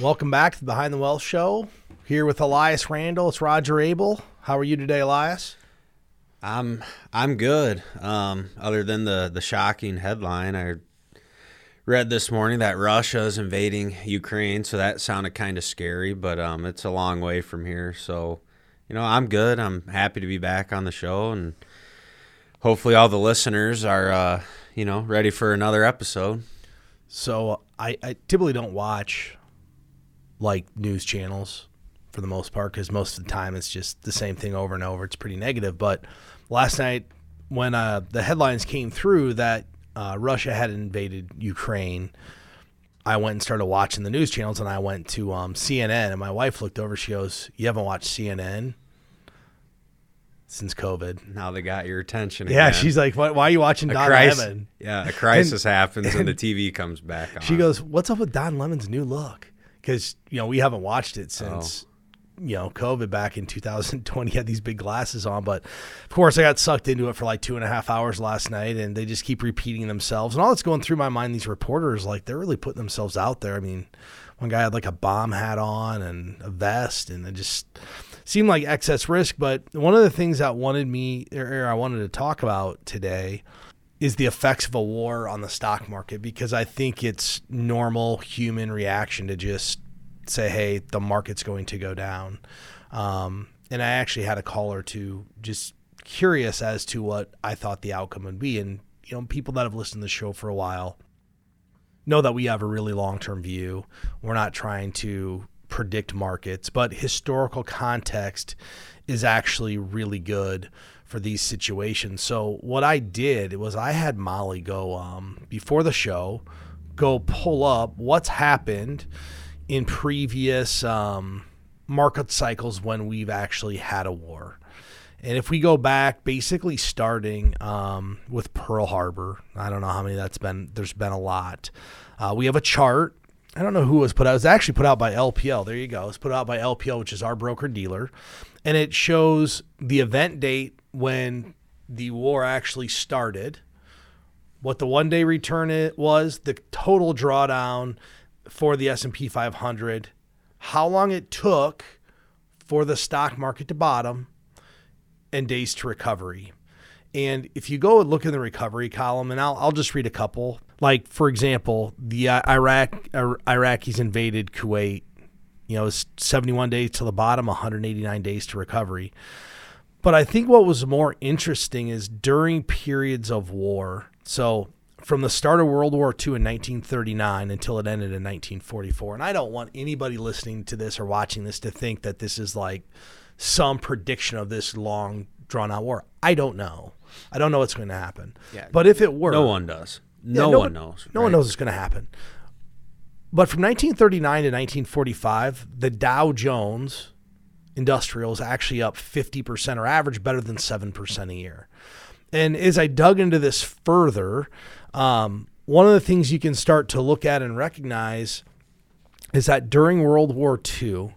Welcome back to the Behind the Wealth Show. Here with Elias Randall. It's Roger Abel. How are you today, Elias? I'm I'm good. Um, other than the the shocking headline I read this morning that Russia is invading Ukraine, so that sounded kind of scary, but um, it's a long way from here. So, you know, I'm good. I'm happy to be back on the show, and hopefully, all the listeners are uh, you know ready for another episode. So I, I typically don't watch like news channels for the most part because most of the time it's just the same thing over and over. It's pretty negative. But last night, when uh, the headlines came through that uh, Russia had invaded Ukraine, I went and started watching the news channels and I went to um, CNN. And my wife looked over. She goes, You haven't watched CNN? Since COVID, now they got your attention. Yeah, she's like, "Why, why are you watching a Don crisis, Lemon?" Yeah, a crisis and, happens and, and, the TV comes back. On. She goes, "What's up with Don Lemon's new look?" Because you know we haven't watched it oh. since oh. you know COVID back in 2020. Had these big glasses on, but of course I got sucked into it for like two and a half hours last night, and they just keep repeating themselves. And all that's going through my mind, these reporters like they're really putting themselves out there. I mean, one guy had like a bomb hat on and a vest, and it just seemed like excess risk. But one of the things that wanted me or I wanted to talk about today is the effects of a war on the stock market because I think it's normal human reaction to just say, "Hey, the market's going to go down." Um, and I actually had a caller to just curious as to what I thought the outcome would be, and you know, people that have listened to the show for a while know that we have a really long-term view. We're not trying to predict markets, but historical context is actually really good for these situations. So what I did was I had Molly go um, before the show, go pull up what's happened in previous um, market cycles when we've actually had a war. And if we go back, basically starting um, with Pearl Harbor, I don't know how many that's been. There's been a lot. Uh, we have a chart I don't know who was put out. It was actually put out by LPL. There you go. It's put out by LPL, which is our broker dealer, and it shows the event date when the war actually started, what the one day return it was, the total drawdown for the S&P 500, how long it took for the stock market to bottom, and days to recovery. And if you go and look in the recovery column, and I'll, I'll just read a couple. Like, for example, the Iraq Iraqis invaded Kuwait. You know, it's 71 days to the bottom, 189 days to recovery. But I think what was more interesting is during periods of war. So from the start of World War II in 1939 until it ended in 1944. And I don't want anybody listening to this or watching this to think that this is like some prediction of this long drawn out war. I don't know. I don't know what's going to happen. Yeah, but if it were, no one does. No, yeah, no one knows. No right? one knows what's going to happen. But from 1939 to 1945, the Dow Jones Industrial is actually up 50% or average better than 7% a year. And as I dug into this further, um, one of the things you can start to look at and recognize is that during World War II,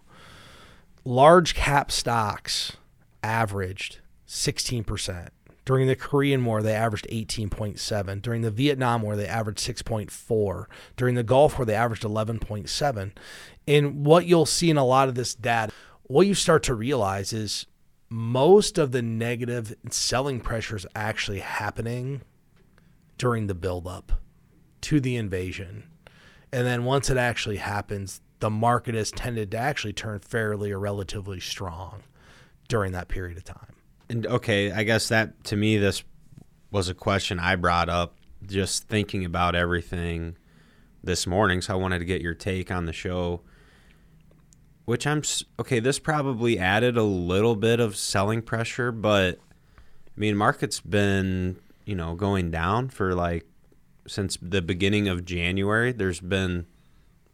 large cap stocks averaged 16%. During the Korean War, they averaged 18.7. During the Vietnam War, they averaged 6.4. During the Gulf War, they averaged 11.7. And what you'll see in a lot of this data, what you start to realize is most of the negative selling pressure is actually happening during the buildup to the invasion. And then once it actually happens, the market has tended to actually turn fairly or relatively strong during that period of time. And okay, I guess that to me this was a question I brought up just thinking about everything this morning, so I wanted to get your take on the show. Which I'm okay. This probably added a little bit of selling pressure, but I mean, market's been you know going down for like since the beginning of January. There's been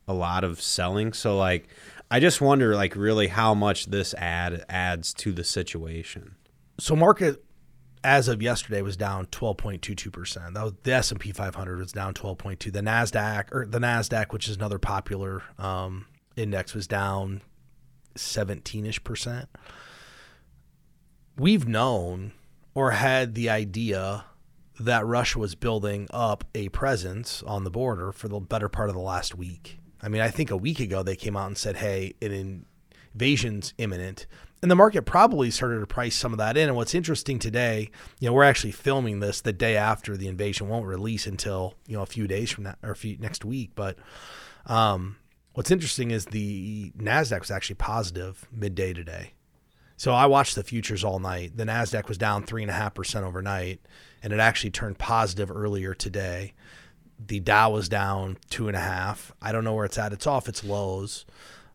a lot of selling, so like I just wonder like really how much this ad adds to the situation so market as of yesterday was down 12.22%. That was the S&P 500 was down 12.2. The Nasdaq or the Nasdaq, which is another popular um, index was down 17ish percent. We've known or had the idea that Russia was building up a presence on the border for the better part of the last week. I mean, I think a week ago they came out and said, "Hey, an invasion's imminent." And the market probably started to price some of that in. And what's interesting today, you know, we're actually filming this the day after the invasion won't release until, you know, a few days from now or a few, next week. But um, what's interesting is the NASDAQ was actually positive midday today. So I watched the futures all night. The NASDAQ was down 3.5% overnight, and it actually turned positive earlier today. The Dow was down 2.5. I don't know where it's at. It's off its lows.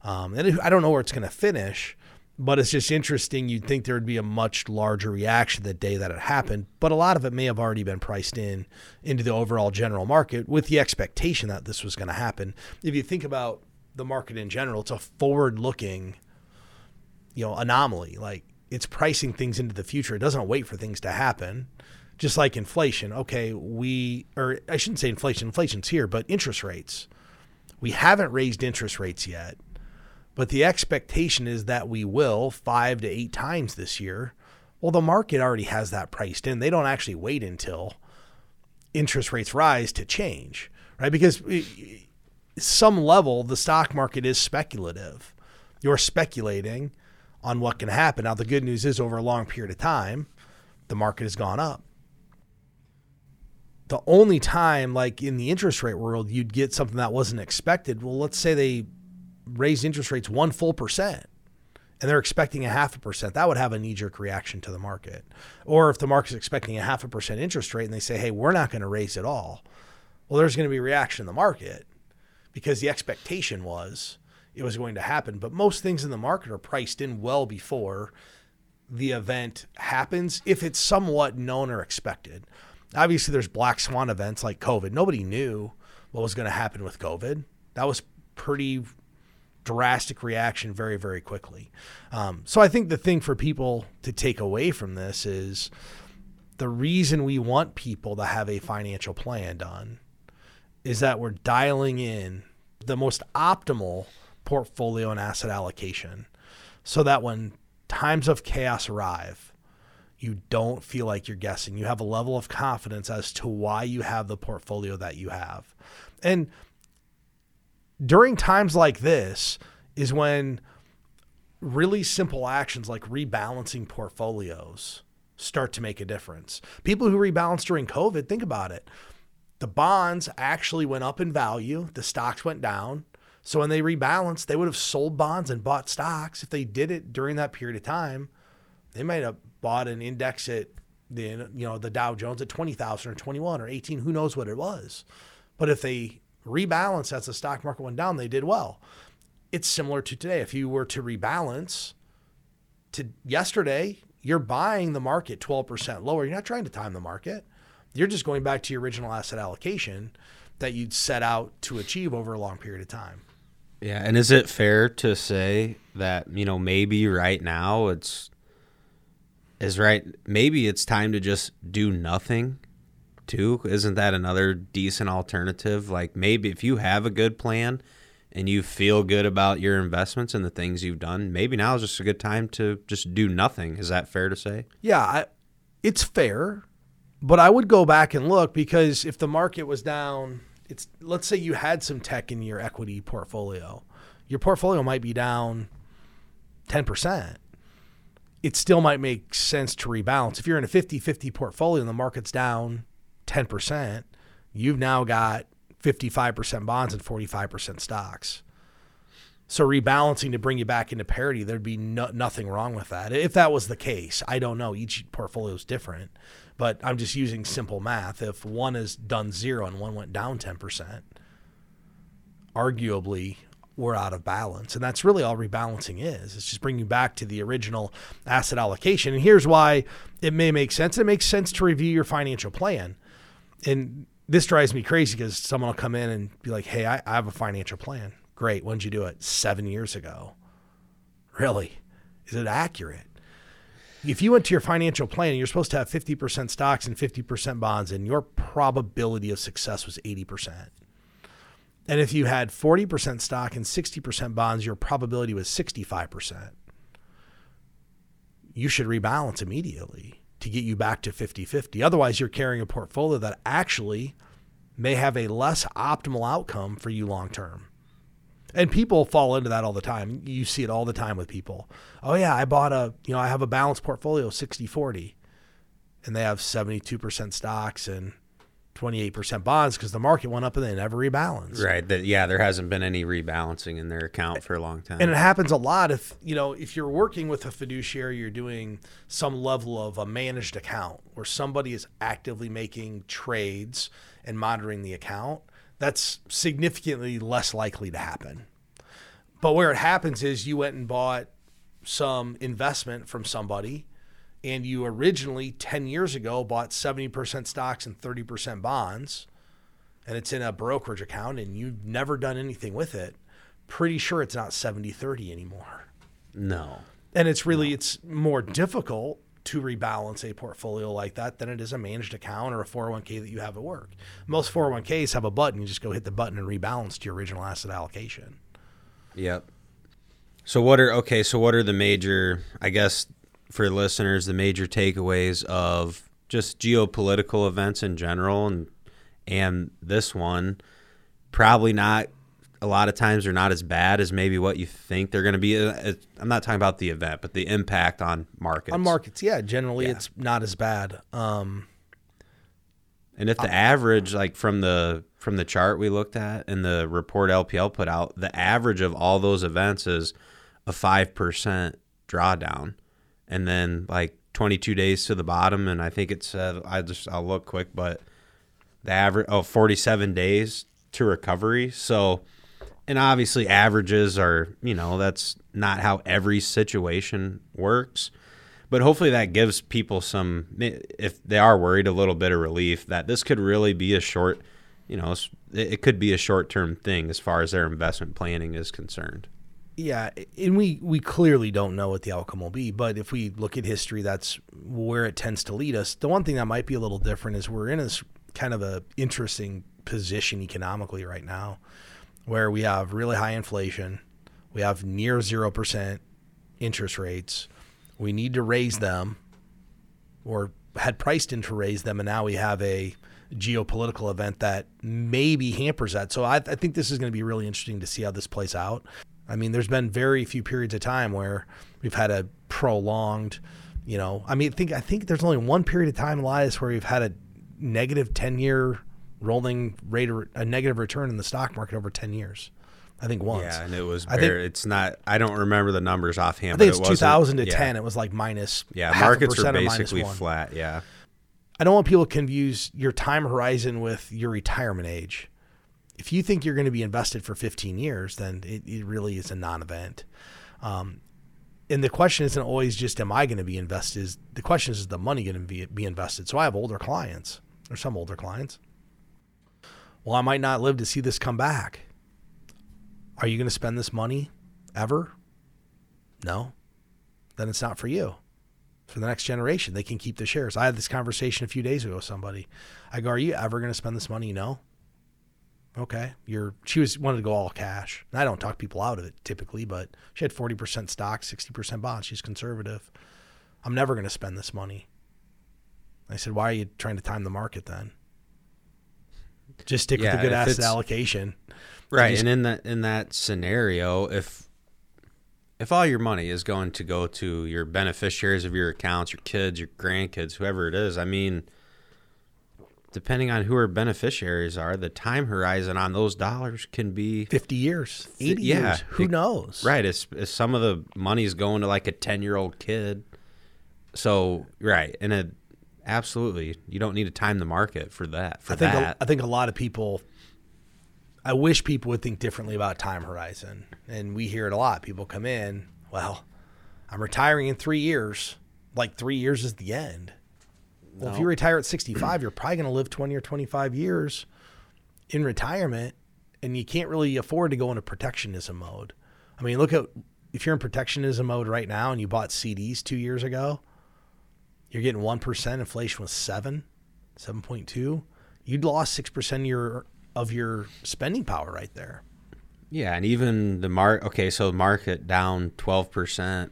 Um, and I don't know where it's going to finish, but it's just interesting. You'd think there would be a much larger reaction the day that it happened, but a lot of it may have already been priced in into the overall general market with the expectation that this was going to happen. If you think about the market in general, it's a forward looking – you know anomaly. Like it's pricing things into the future. It doesn't wait for things to happen. Just like inflation. Okay, we or I shouldn't say inflation. Inflation's here, but interest rates. We haven't raised interest rates yet, but the expectation is that we will five to eight times this year. Well, the market already has that priced in. They don't actually wait until interest rates rise to change, right? Because some level the stock market is speculative. You're speculating on what can happen. Now, the good news is over a long period of time, the market has gone up. The only time, like in the interest rate world, you'd get something that wasn't expected. Well, let's say they raised interest rates one full percent and they're expecting a half a percent, that would have a knee jerk reaction to the market. Or if the market's expecting a half a percent interest rate and they say, hey, we're not going to raise it all, well, there's going to be a reaction in the market because the expectation was it was going to happen. But most things in the market are priced in well before the event happens, if it's somewhat known or expected. Obviously, there's black swan events like COVID. Nobody knew what was going to happen with COVID. That was pretty drastic reaction very, very quickly. Um, so I think the thing for people to take away from this is the reason we want people to have a financial plan done is that we're dialing in the most optimal portfolio and asset allocation so that when times of chaos arrive, you don't feel like you're guessing. You have a level of confidence as to why you have the portfolio that you have. And during times like this is when really simple actions like rebalancing portfolios start to make a difference. People who rebalanced during COVID, think about it. The bonds actually went up in value, the stocks went down. So when they rebalanced, they would have sold bonds and bought stocks. If they did it during that period of time, they might have bought an index at the you know the Dow Jones at twenty thousand or twenty one or eighteen. Who knows what it was? But if they rebalanced as the stock market went down, they did well. It's similar to today. If you were to rebalance to yesterday, you're buying the market 12% lower. You're not trying to time the market. You're just going back to your original asset allocation that you'd set out to achieve over a long period of time. Yeah, and is it fair to say that you know maybe right now it's is right maybe it's time to just do nothing too? Isn't that another decent alternative? Like maybe if you have a good plan and you feel good about your investments and the things you've done, maybe now is just a good time to just do nothing. Is that fair to say? Yeah, I, it's fair, but I would go back and look because if the market was down it's let's say you had some tech in your equity portfolio. Your portfolio might be down 10%. It still might make sense to rebalance. If you're in a 50-50 portfolio and the market's down 10%, you've now got 55% bonds and 45% stocks. So rebalancing to bring you back into parity, there'd be no, nothing wrong with that. If that was the case, I don't know. Each portfolio is different, but I'm just using simple math. If one is done zero and one went down 10%, arguably we're out of balance. And that's really all rebalancing is. It's just bringing you back to the original asset allocation. And here's why it may make sense. It makes sense to review your financial plan. And this drives me crazy because someone will come in and be like, hey, I, I have a financial plan. Great. When did you do it? Seven years ago. Really? Is it accurate? If you went to your financial plan and you're supposed to have 50% stocks and 50% bonds, and your probability of success was 80%. And if you had 40% stock and 60% bonds, your probability was 65%. You should rebalance immediately to get you back to 50 50. Otherwise, you're carrying a portfolio that actually may have a less optimal outcome for you long term. And people fall into that all the time. You see it all the time with people. Oh yeah, I bought a, you know, I have a balanced portfolio 60/40 and they have 72% stocks and 28% bonds because the market went up and they never rebalanced. Right. That yeah, there hasn't been any rebalancing in their account for a long time. And it happens a lot if, you know, if you're working with a fiduciary, you're doing some level of a managed account where somebody is actively making trades and monitoring the account, that's significantly less likely to happen. But where it happens is you went and bought some investment from somebody and you originally 10 years ago bought 70% stocks and 30% bonds and it's in a brokerage account and you've never done anything with it pretty sure it's not 70-30 anymore no and it's really no. it's more difficult to rebalance a portfolio like that than it is a managed account or a 401k that you have at work. Most 401ks have a button. You just go hit the button and rebalance to your original asset allocation. Yep. So what are okay so what are the major i guess for listeners the major takeaways of just geopolitical events in general and and this one? Probably not a lot of times they're not as bad as maybe what you think they're going to be. Uh, I'm not talking about the event, but the impact on markets. On markets, yeah, generally yeah. it's not as bad. Um, and if the average, like from the from the chart we looked at and the report LPL put out, the average of all those events is a five percent drawdown and then like 22 days to the bottom and i think it said i just i'll look quick but the average oh 47 days to recovery so and obviously averages are you know that's not how every situation works but hopefully that gives people some if they are worried a little bit of relief that this could really be a short you know it could be a short term thing as far as their investment planning is concerned yeah, and we we clearly don't know what the outcome will be, but if we look at history, that's where it tends to lead us. The one thing that might be a little different is we're in this kind of a interesting position economically right now, where we have really high inflation, we have near zero percent interest rates, we need to raise them, or had priced in to raise them, and now we have a geopolitical event that maybe hampers that. So I, I think this is going to be really interesting to see how this plays out. I mean, there's been very few periods of time where we've had a prolonged, you know, I mean, I think I think there's only one period of time, Elias, where we've had a negative 10 year rolling rate of a negative return in the stock market over 10 years. I think once. Yeah, and it was. I think, it's not. I don't remember the numbers offhand. I think it's it 2000 to yeah. 10. It was like minus. Yeah, markets were basically flat. Yeah. I don't want people to confuse your time horizon with your retirement age if you think you're going to be invested for 15 years, then it, it really is a non-event. Um, and the question isn't always just, am I going to be invested? The question is, is the money going to be, be invested? So I have older clients or some older clients. Well, I might not live to see this come back. Are you going to spend this money ever? No. Then it's not for you. For the next generation, they can keep the shares. I had this conversation a few days ago with somebody. I go, Are you ever going to spend this money? No okay, you're she was wanted to go all cash. And I don't talk people out of it typically, but she had 40% stock, 60% bonds. She's conservative. I'm never going to spend this money. I said, why are you trying to time the market then? Just stick yeah, with the good asset allocation. Right. Just, and in that in that scenario, if if all your money is going to go to your beneficiaries of your accounts, your kids, your grandkids, whoever it is, I mean, depending on who our beneficiaries are, the time horizon on those dollars can be 50 years, 80 yeah, years. Who it, knows? Right. It's, it's, some of the money's going to like a 10 year old kid. So, right. And it, absolutely, you don't need to time the market for that. For I think, that. A, I think a lot of people, I wish people would think differently about time horizon. And we hear it a lot. People come in, well, I'm retiring in three years. Like three years is the end. Well, no. if you retire at 65, you're probably going to live 20 or 25 years in retirement, and you can't really afford to go into protectionism mode. I mean, look at if you're in protectionism mode right now and you bought CDs two years ago, you're getting 1%, inflation was 7, 7.2. You'd lost 6% of your, of your spending power right there. Yeah, and even the mark. Okay, so market down twelve percent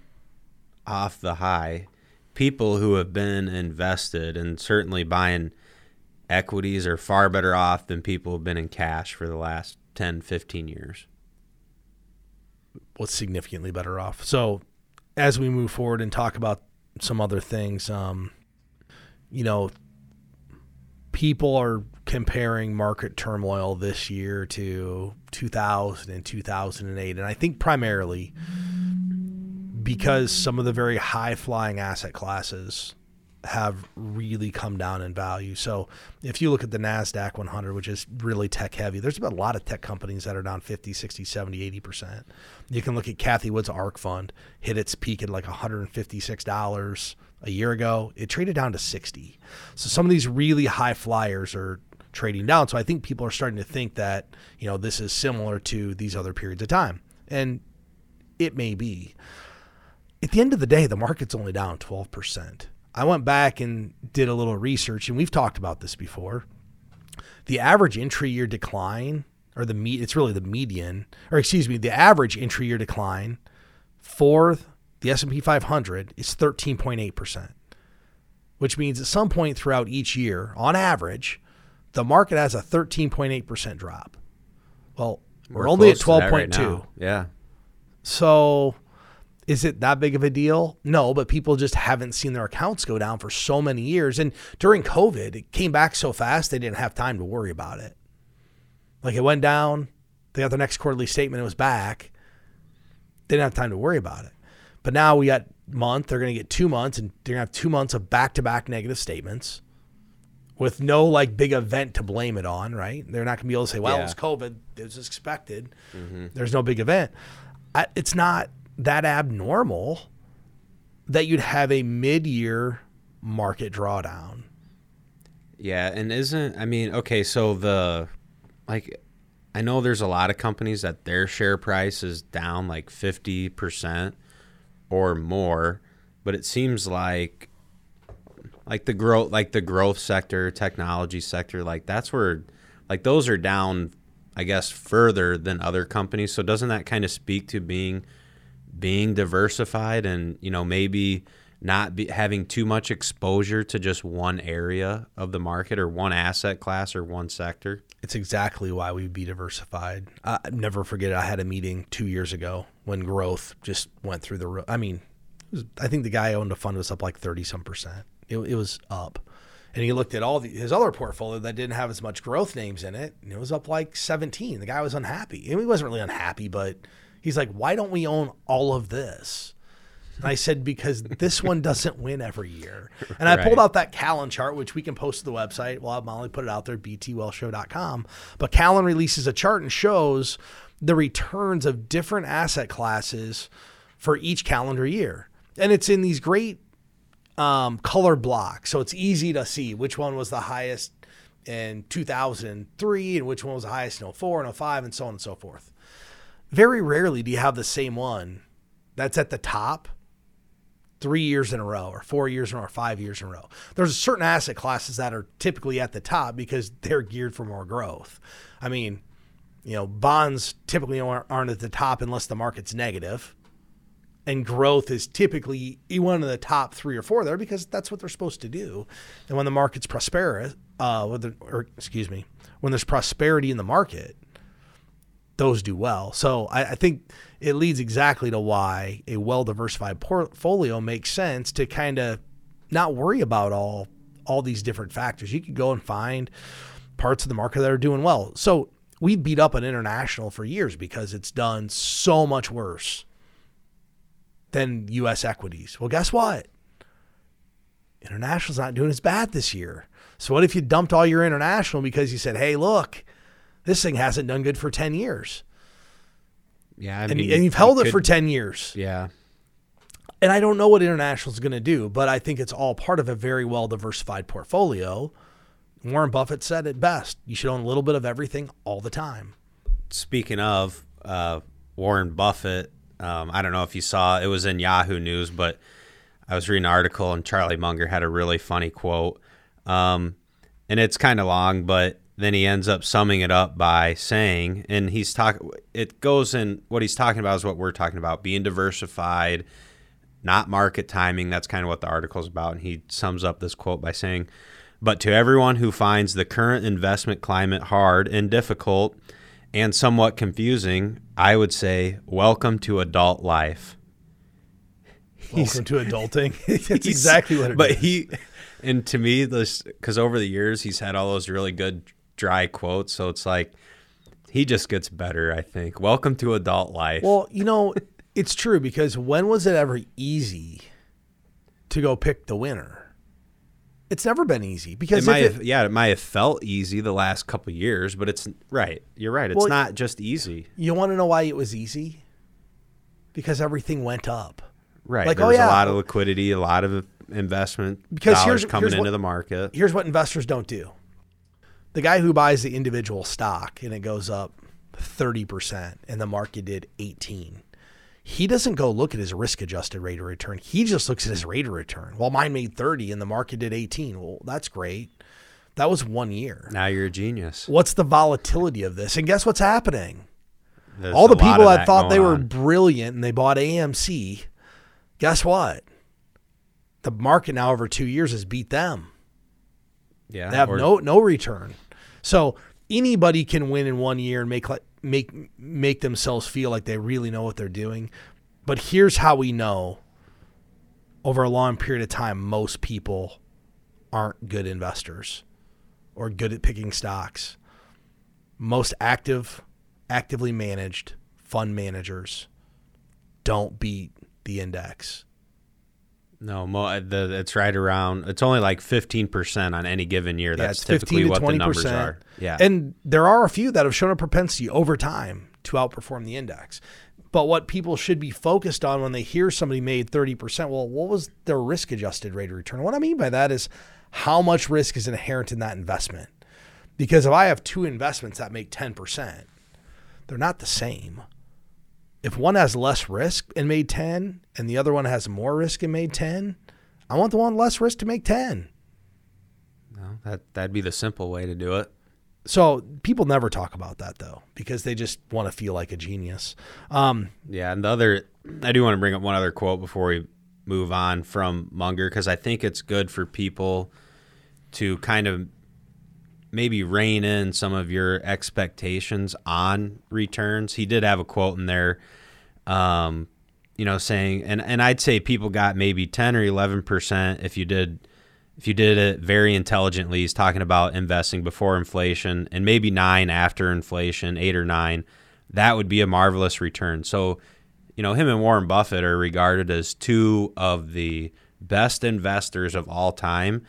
off the high people who have been invested and certainly buying equities are far better off than people who have been in cash for the last 10, 15 years. was significantly better off. So as we move forward and talk about some other things, um, you know, people are comparing market turmoil this year to 2000 and 2008. And I think primarily because some of the very high flying asset classes have really come down in value. So if you look at the NASDAQ 100, which is really tech heavy, there's a lot of tech companies that are down 50, 60, 70, 80%. You can look at Cathie Wood's ARK fund, hit its peak at like $156 a year ago. It traded down to 60. So some of these really high flyers are trading down. So I think people are starting to think that, you know, this is similar to these other periods of time. And it may be. At the end of the day, the market's only down 12%. I went back and did a little research, and we've talked about this before. The average intra year decline, or the me, it's really the median, or excuse me, the average intra year decline for the S&P 500 is 13.8 percent, which means at some point throughout each year, on average, the market has a 13.8 percent drop. Well, we're, we're only at 12.2. Right yeah. So is it that big of a deal? No, but people just haven't seen their accounts go down for so many years. And during COVID, it came back so fast they didn't have time to worry about it. Like it went down, they got their next quarterly statement, it was back. They didn't have time to worry about it. But now we got month, they're going to get two months, and they're going to have two months of back to back negative statements with no like big event to blame it on, right? They're not going to be able to say, well, yeah. it was COVID, it was expected. Mm-hmm. There's no big event. I, it's not that abnormal that you'd have a mid-year market drawdown. Yeah, and isn't I mean, okay, so the like I know there's a lot of companies that their share price is down like 50% or more, but it seems like like the growth like the growth sector, technology sector, like that's where like those are down I guess further than other companies. So doesn't that kind of speak to being being diversified and you know maybe not be, having too much exposure to just one area of the market or one asset class or one sector. It's exactly why we'd be diversified. I never forget. I had a meeting two years ago when growth just went through the roof. I mean, was, I think the guy owned a fund was up like thirty some percent. It, it was up, and he looked at all the, his other portfolio that didn't have as much growth names in it, and it was up like seventeen. The guy was unhappy. And he wasn't really unhappy, but He's like, why don't we own all of this? And I said, because this one doesn't win every year. And I right. pulled out that Callan chart, which we can post to the website. We'll have Molly put it out there, btwealthshow.com. But Callan releases a chart and shows the returns of different asset classes for each calendar year. And it's in these great um, color blocks. So it's easy to see which one was the highest in 2003 and which one was the highest in 04 and 05 and so on and so forth very rarely do you have the same one that's at the top three years in a row or four years in a row or five years in a row. There's certain asset classes that are typically at the top because they're geared for more growth. I mean, you know, bonds typically aren't at the top unless the market's negative. And growth is typically one of the top three or four there because that's what they're supposed to do. And when the market's prosperous, uh, or excuse me, when there's prosperity in the market, those do well. So I, I, think it leads exactly to why a well diversified portfolio makes sense to kind of not worry about all all these different factors. You could go and find parts of the market that are doing well. So we beat up on international for years because it's done so much worse than U.S. equities. Well, guess what? International's not doing as bad this year. So what if you dumped all your international because you said, "Hey, look." This thing hasn't done good for 10 years. Yeah. I and, and you've held it for 10 years. Yeah. And I don't know what international is going to do, but I think it's all part of a very well diversified portfolio. Warren Buffett said it best you should own a little bit of everything all the time. Speaking of uh, Warren Buffett, um, I don't know if you saw it was in Yahoo News, but I was reading an article and Charlie Munger had a really funny quote. Um, and it's kind of long, but then he ends up summing it up by saying, and he's talking, it goes in what he's talking about is what we're talking about being diversified, not market timing. That's kind of what the article is about. And he sums up this quote by saying, but to everyone who finds the current investment climate hard and difficult, and somewhat confusing, I would say, welcome to adult life. Welcome to adulting. That's exactly what it but is. he, and to me, this because over the years he's had all those really good dry quotes. So it's like he just gets better. I think. Welcome to adult life. Well, you know, it's true because when was it ever easy to go pick the winner? It's never been easy it because might if have, it, yeah, it might have felt easy the last couple years, but it's right. You're right. It's Well, not just easy. you want to know why it was easy? Because everything went up. Right. Like, There's oh, yeah. a lot of liquidity, a lot of investment Because dollars here's- coming here's into what- the market. Here's what investors don't do. The guy who buys the individual stock and it goes up 30% and the market did 18. He doesn't go look at his risk adjusted rate of return. He just looks at his rate of return. Well, mine made 30 and the market did 18. Well, that's great. That was one year. Now you're a genius. What's the volatility of this? And guess what's happening? There's All the people that thought they were on. brilliant and they bought AMC, guess what? The market now over two years has beat them. yeah, They have no no return. So anybody can win in one year and make make make themselves feel like they really know what they're doing. But here's how we know over a long period of time most people aren't good investors or good at picking stocks. Most active actively managed fund managers don't beat the index. No, mo- uh, the, it's right around. It's only like fifteen percent on any given year. That's it's typically 15 to what 20%. the numbers are. Yeah, And there are a few that have shown a propensity over time to outperform the index. But what people should be focused on when they hear somebody made 30%, well, what was their risk adjusted rate of return? What I mean by that is how much risk is inherent in that investment. Because if I have two investments that make 10%, they're not the same. If one has less risk and made 10 and the other one has more risk and made 10, I want the one less risk to make 10. no, that that'd be the simple way to do it. So people never talk about that though, because they just want to feel like a genius. Um, Yeah, and the other, I do want to bring up one other quote before we move on from Munger because I think it's good for people to kind of maybe rein in some of your expectations on returns. He did have a quote in there, um, you know, saying, and and I'd say people got maybe ten or eleven percent if you did. If you did it very intelligently, he's talking about investing before inflation and maybe nine after inflation, eight or nine. That would be a marvelous return. So, you know, him and Warren Buffett are regarded as two of the best investors of all time.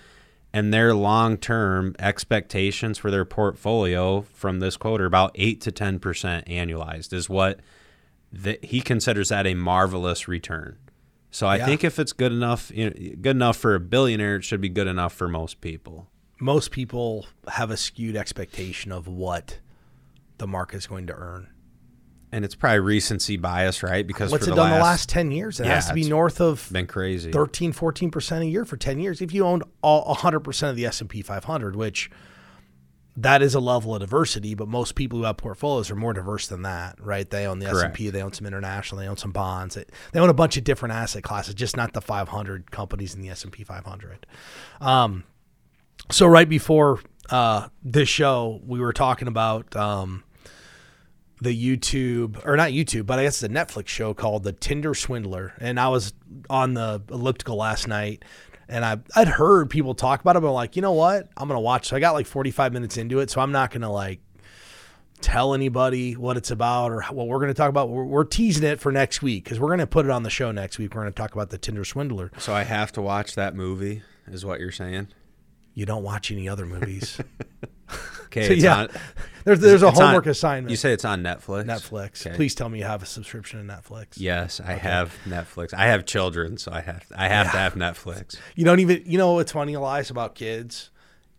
And their long term expectations for their portfolio from this quote are about 8 to 10% annualized, is what that he considers that a marvelous return. So I Yeah. think if it's good enough, you know, good enough for a billionaire, it should be good enough for most people. most people have a skewed expectation of what the market is going to earn. And it's probably recency bias, right? Because What's it the done last, the last 10 years? It Yeah, has to be north of been crazy. 13, 14% a year for 10 years. If you owned all 100% of the S&P 500, which that is a level of diversity, but most people who have portfolios are more diverse than that, right? They own the Correct. S&P, they own some international, they own some bonds. They, they own a bunch of different asset classes, just not the 500 companies in the S&P 500. Um, so right before uh, this show, we were talking about um, the YouTube or not YouTube, but I guess it's a Netflix show called The Tinder Swindler. And I was on the elliptical last night and I I'd heard people talk about it, but I'm like, you know what? I'm gonna watch. So I got like 45 minutes into it, so I'm not gonna like tell anybody what it's about or what we're gonna talk about. We're, we're teasing it for next week because we're gonna put it on the show next week. We're gonna talk about the Tinder Swindler. so I have to watch that movie, is what you're saying? You don't watch any other movies. Okay, So, it's yeah. on. there's there's a it's on- homework assignment. You say it's on Netflix. Netflix. Okay. Please tell me you have a subscription to Netflix. Yes, I have Netflix. I have children, so I have I have to have Netflix. You don't even, you know what's funny, Elias, about kids?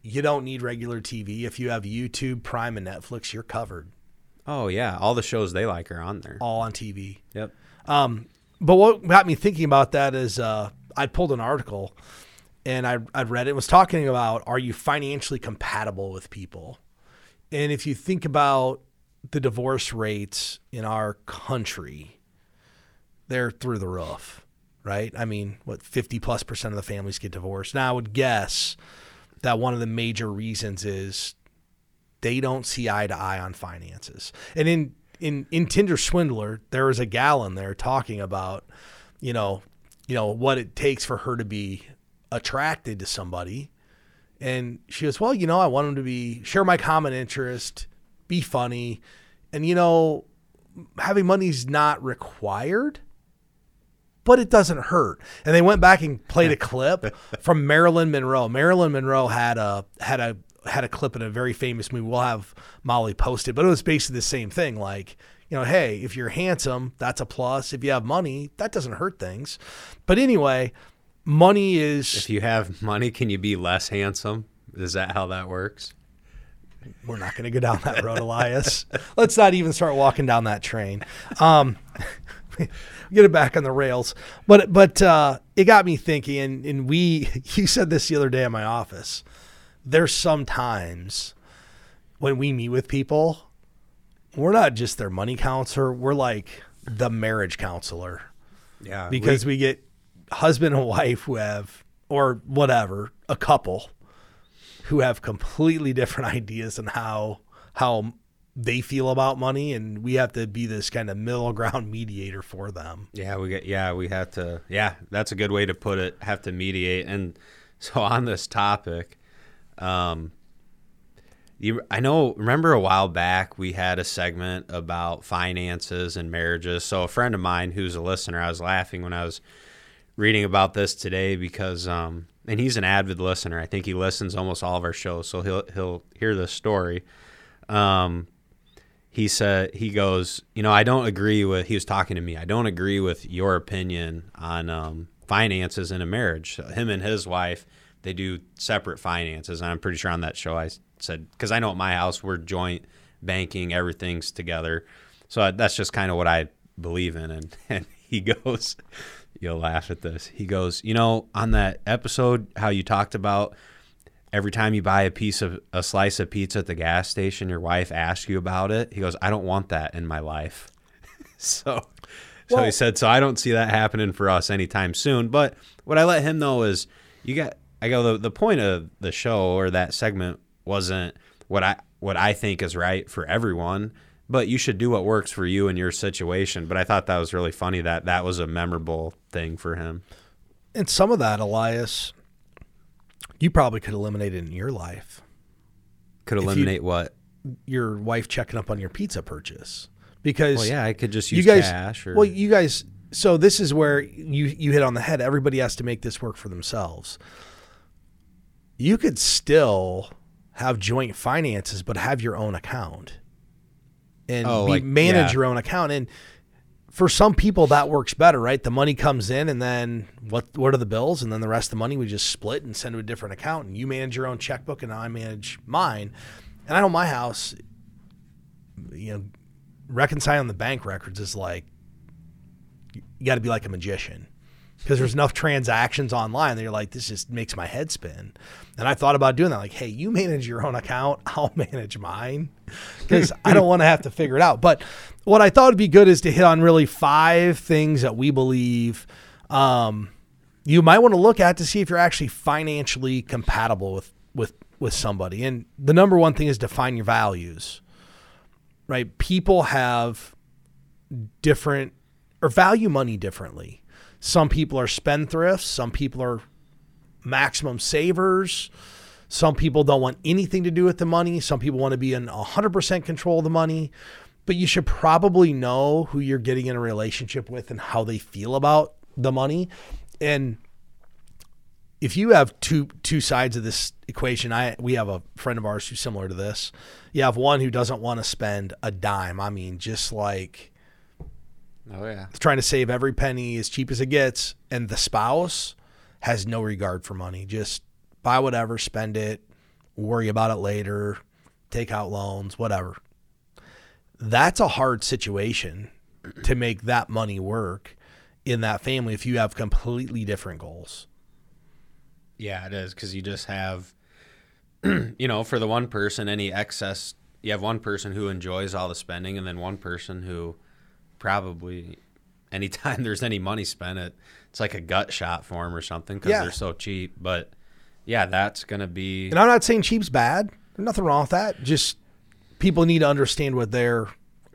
You don't need regular TV. If you have YouTube, Prime, and Netflix, you're covered. Oh yeah, all the shows they like are on there. All on TV. Yep. Um, but what got me thinking about that is uh, I pulled an article and I, I'd read it. Was talking about are you financially compatible with people? And if you think about the divorce rates in our country, they're through the roof, right? I mean, what, 50 plus percent of the families get divorced. Now, I would guess that one of the major reasons is they don't see eye to eye on finances. And in in in Tinder Swindler, there was a gal in there talking about, you know, you know what it takes for her to be attracted to somebody. And she goes, "Well, you know, I want him to be share my common interest, be funny, and you know, having money's not required." but it doesn't hurt. And they went back and played a clip from Marilyn Monroe. Marilyn Monroe had a had a had a clip in a very famous movie. We'll have Molly posted, but it was basically the same thing. Like, you know, hey, if you're handsome, that's a plus. If you have money, that doesn't hurt things. But anyway, money is. If you have money, can you be less handsome? Is that how that works? We're not going to go down that road, Elias. Let's not even start walking down that train. Um, get it back on the rails. But but uh, it got me thinking, and, and we you said this the other day in my office. There's sometimes when we meet with people, we're not just their money counselor. We're like the marriage counselor. Yeah, because we, we get husband and wife who have or whatever a couple who have completely different ideas on how how they feel about money and we have to be this kind of middle ground mediator for them. Yeah, we get yeah, we have to yeah, that's a good way to put it, have to mediate. And so on this topic, um you I know remember a while back we had a segment about finances and marriages. So a friend of mine who's a listener, I was laughing when I was reading about this today because um and he's an avid listener. I think he listens almost all of our shows, so he'll he'll hear this story. Um he said he goes you know i don't agree with he was talking to me i don't agree with your opinion on um, finances in a marriage so him and his wife they do separate finances and i'm pretty sure on that show i said because i know at my house we're joint banking everything's together so that's just kind of what i believe in and, and he goes you'll laugh at this he goes you know on that episode how you talked about every time you buy a piece of a slice of pizza at the gas station, your wife asks you about it. He goes, I don't want that in my life. so, so well, he said, so I don't see that happening for us anytime soon. But what I let him know is, you got. I go. The, the point of the show or that segment wasn't what I what I think is right for everyone, but you should do what works for you and your situation. But I thought that was really funny that that was a memorable thing for him. And some of that, Elias, you probably could eliminate it in your life. Could eliminate what? Your wife checking up on your pizza purchase. Because well, yeah, I could just use you guys, cash. Or... Well, you guys. So this is where you you hit on the head. Everybody has to make this work for themselves. You could still have joint finances, but have your own account and oh, be, like, manage yeah. your own account. And for some people that works better, right? The money comes in and then what what are the bills and then the rest of the money we just split and send to a different account and you manage your own checkbook and I manage mine. And I know my house you know reconciling the bank records is like you got to be like a magician because there's enough transactions online that you're like, this just makes my head spin. And I thought about doing that. Like, hey, you manage your own account, I'll manage mine because I don't want to have to figure it out. But what I thought would be good is to hit on really five things that we believe um, you might want to look at to see if you're actually financially compatible with with with somebody. And the number one thing is define your values. Right? People have different or value money differently. Some people are spendthrifts, some people are maximum savers. Some people don't want anything to do with the money. Some people want to be in 100% control of the money. But you should probably know who you're getting in a relationship with and how they feel about the money. And if you have two two sides of this equation, I we have a friend of ours who's similar to this. You have one who doesn't want to spend a dime. I mean, just like Oh yeah. Trying to save every penny as cheap as it gets. And the spouse has no regard for money. Just buy whatever, spend it, worry about it later, take out loans, whatever. That's a hard situation to make that money work in that family if you have completely different goals. Yeah, it is because you just have, you know, for the one person, any excess, you have one person who enjoys all the spending, and then one person who probably anytime there's any money spent, it it's like a gut shot for them or something because yeah. they're so cheap. But yeah, that's gonna be. And I'm not saying cheap's bad. There's nothing wrong with that. Just people need to understand what their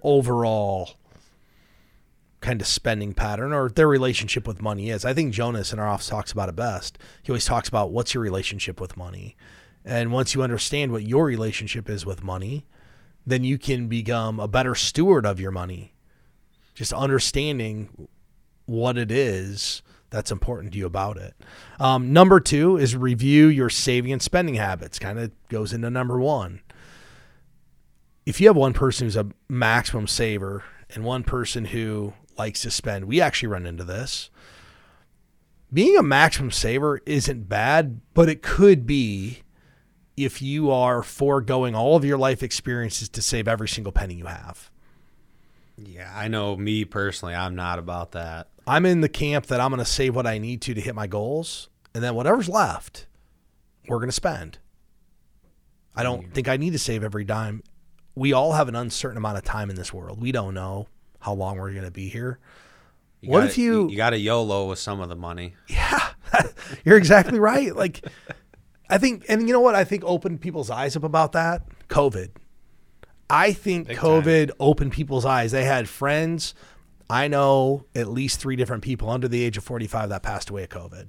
overall kind of spending pattern or their relationship with money is. I think Jonas in our office talks about it best. He always talks about what's your relationship with money. And once you understand what your relationship is with money, then you can become a better steward of your money. Just understanding what it is that's important to you about it. Um, number two is review your saving and spending habits. Kind of goes into number one. If you have one person who's a maximum saver and one person who likes to spend. We actually run into this. Being a maximum saver isn't bad, but it could be if you are foregoing all of your life experiences to save every single penny you have. Yeah, I know me personally, I'm not about that. I'm in the camp that I'm going to save what I need to to hit my goals, and then whatever's left, we're going to spend. I don't think I need to save every dime. We all have an uncertain amount of time in this world. We don't know how long we're going to be here. You what gotta, if you, you got a YOLO with some of the money? Yeah, you're exactly right. Like, I think, and you know what? I think opened people's eyes up about that. COVID. I think Big COVID opened people's eyes. They had friends. I know at least three different people under the age of 45 that passed away of COVID.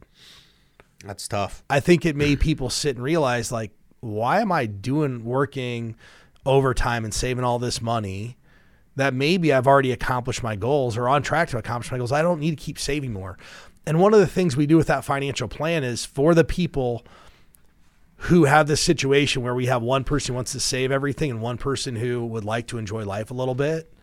That's tough. I think it made people sit and realize, like, why am I doing working overtime and saving all this money? that maybe I've already accomplished my goals or on track to accomplish my goals. I don't need to keep saving more. And one of the things we do with that financial plan is for the people who have this situation where we have one person who wants to save everything and one person who would like to enjoy life a little bit,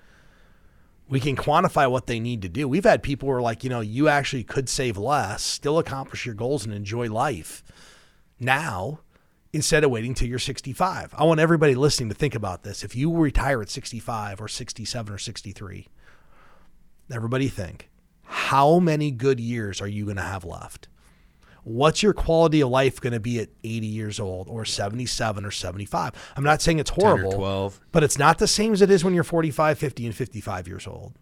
we can quantify what they need to do. We've had people who are like, you know, you actually could save less, still accomplish your goals and enjoy life now instead of waiting till you're 65. I want everybody listening to think about this. If you retire at 65 or 67 or 63, everybody think, how many good years are you going to have left? What's your quality of life going to be at 80 years old or 77 or 75? I'm not saying it's horrible, 12. but it's not the same as it is when you're 45, 50, and 55 years old.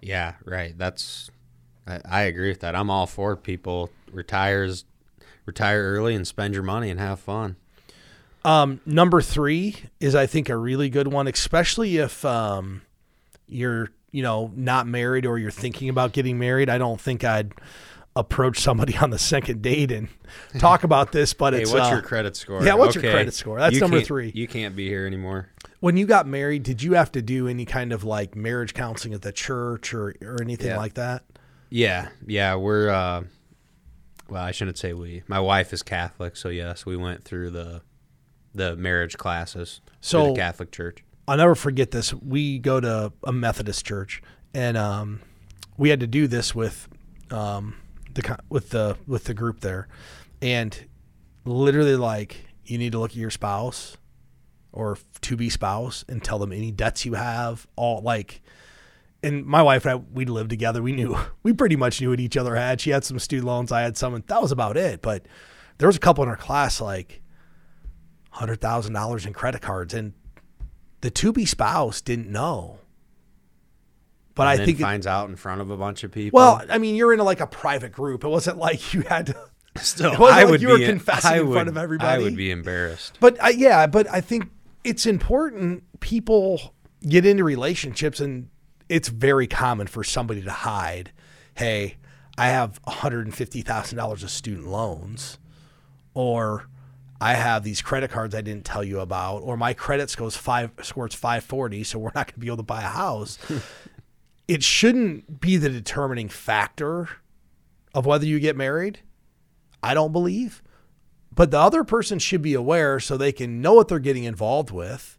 Yeah, right. That's I, I agree with that. I'm all for people retires retire early and spend your money and have fun. Um, number three is I think a really good one, especially if um, you're you know not married or you're thinking about getting married. I don't think I'd approach somebody on the second date and talk about this, but Hey, it's what's uh, your credit score? yeah, what's your credit score? That's You number three. You can't be here anymore. when you got married. Did you have to do any kind of like marriage counseling at the church or or anything Yeah. like that? Yeah, yeah, we're uh well, I shouldn't say we. My wife is Catholic, so yes, we went through the the marriage classes So- the Catholic Church. I'll never forget this. We go to a Methodist church, and um, we had to do this with um, the with the with the group there, and literally like you need to look at your spouse or to be spouse and tell them any debts you have, all like. And my wife and I, we lived together. We knew, we pretty much knew what each other had. She had some student loans, I had some, and that was about it. But there was a couple in our class like hundred thousand dollars in credit cards, and the to be spouse didn't know. But and I think, it- finds out in front of a bunch of people. well, I mean, you're in a, like a private group. It wasn't like you had to. still, it I like would you were be confessing I in front of I everybody. would be embarrassed. But I, yeah, but I think it's important. People get into relationships, and it's very common for somebody to hide. Hey, I have one hundred and fifty thousand dollars of student loans, or I have these credit cards I didn't tell you about, or my credit scores five scores five forty, so we're not going to be able to buy a house. it shouldn't be the determining factor of whether you get married. I don't believe but the other person should be aware so they can know what they're getting involved with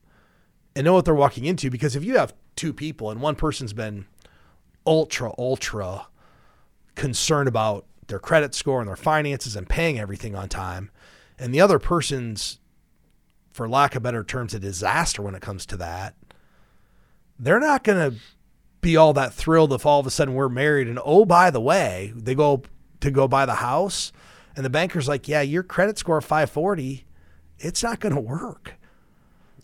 and know what they're walking into because if you have two people and one person's been ultra ultra concerned about their credit score and their finances and paying everything on time and the other person's for lack of better terms a disaster when it comes to that they're not going to be all that thrilled if all of a sudden we're married and oh by the way they go to go buy the house and the banker's like yeah your credit score 540 it's not going to work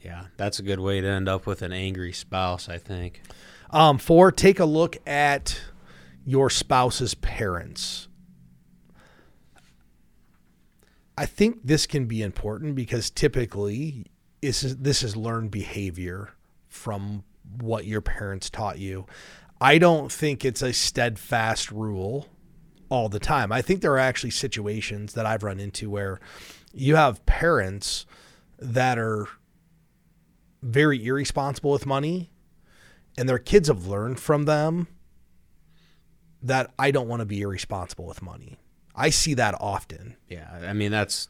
Yeah, that's a good way to end up with an angry spouse. I think. um, four take a look at your spouse's parents i think this can be important because typically is this is learned behavior from what your parents taught you. I don't think it's a steadfast rule all the time. I think there are actually situations that I've run into where you have parents that are very irresponsible with money and their kids have learned from them that I don't want to be irresponsible with money. I see that often. Yeah, I mean that's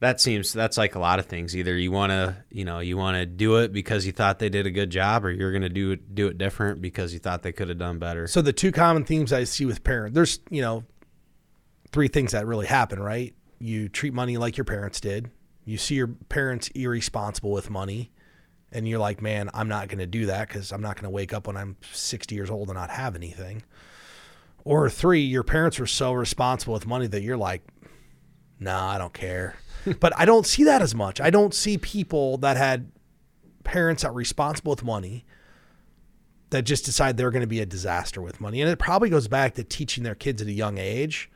that seems that's like a lot of things. Either you want to, you know, you want to do it because you thought they did a good job, or you're going to do it do it different because you thought they could have done better. So the two common themes I see with parents, there's you know, three things that really happen. Right? You treat money like your parents did. You see your parents irresponsible with money, and you're like, man, I'm not going to do that because I'm not going to wake up when I'm 60 years old and not have anything. Or three, your parents were so responsible with money that you're like, nah, I don't care but I don't see that as much. I don't see people that had parents that were responsible with money that just decide they're going to be a disaster with money. And it probably goes back to teaching their kids at a young age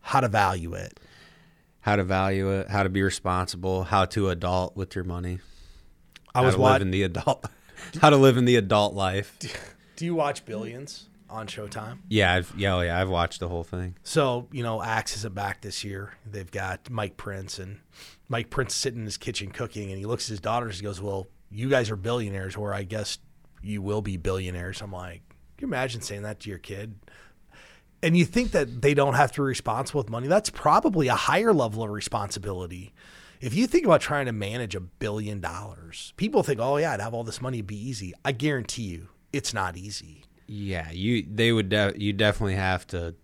how to value it. How to value it, how to be responsible, how to adult with your money. I was living the adult how to live in the adult life. Do you watch Billions? On Showtime. Yeah, I've, yeah, oh, yeah, I've watched the whole thing. So you know, Axe isn't back this year. They've got Mike Prince, and Mike Prince sitting in his kitchen cooking, and he looks at his daughters. and He goes, "Well, you guys are billionaires, or I guess you will be billionaires." I'm like, can you imagine saying that to your kid? And you think that they don't have to be responsible with money? That's probably a higher level of responsibility. If you think about trying to manage a billion dollars, people think, "Oh yeah, I'd have all this money, it'd be easy." I guarantee you, it's not easy. Yeah, you they would de- you definitely have to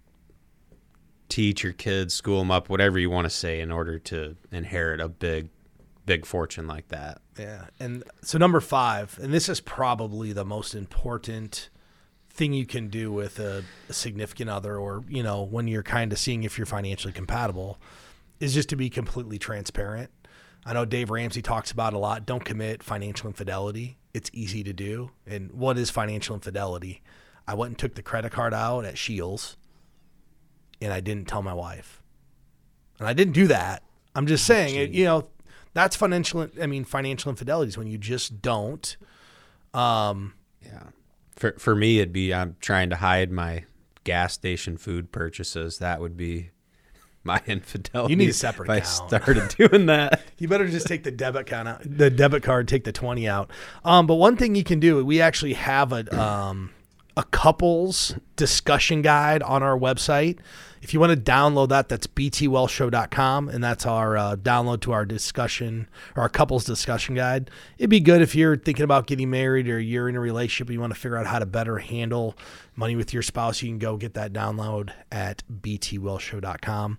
teach your kids, school them up, whatever you want to say, in order to inherit a big, big fortune like that. Yeah, and so number five, and this is probably the most important thing you can do with a, a significant other, or you know, when you're kind of seeing if you're financially compatible, is just to be completely transparent. I know Dave Ramsey talks about a lot. Don't commit financial infidelity it's easy to do. And what is financial infidelity? I went and took the credit card out at Scheels and I didn't tell my wife. And I didn't do that. I'm just oh, saying, it, you know, that's financial. I mean, financial infidelities when you just don't. Um, yeah. For for me, it'd be I'm trying to hide my gas station food purchases. That would be my infidelity. You need a separate. If account. I started doing that, you better just take the debit count out, the debit card, take the twenty out. Um, but one thing you can do, we actually have a um, a couples discussion guide on our website. If you want to download that, that's btwealthshow.com, and that's our uh, download to our discussion or our couples discussion guide. It'd be good if you're thinking about getting married or you're in a relationship and you want to figure out how to better handle money with your spouse. You can go get that download at btwealthshow.com.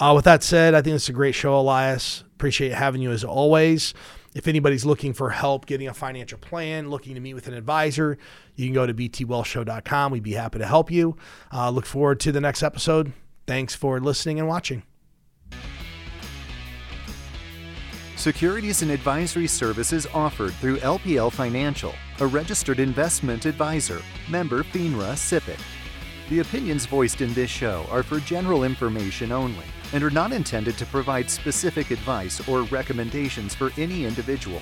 Uh, with that said, I think it's a great show, Elias. Appreciate having you as always. If anybody's looking for help getting a financial plan, looking to meet with an advisor, you can go to btwealthshow.com. We'd be happy to help you. Uh, look forward to the next episode. Thanks for listening and watching. Securities and advisory services offered through LPL Financial, a registered investment advisor, member FINRA SIPC. The opinions voiced in this show are for general information only and are not intended to provide specific advice or recommendations for any individual.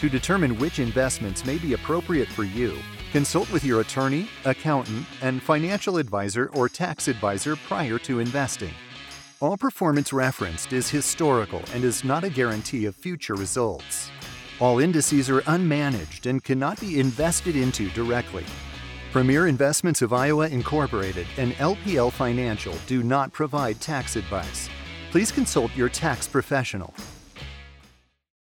To determine which investments may be appropriate for you, consult with your attorney, accountant, and financial advisor or tax advisor prior to investing. All performance referenced is historical and is not a guarantee of future results. All indices are unmanaged and cannot be invested into directly. Premier Investments of Iowa Incorporated and LPL Financial do not provide tax advice. Please consult your tax professional.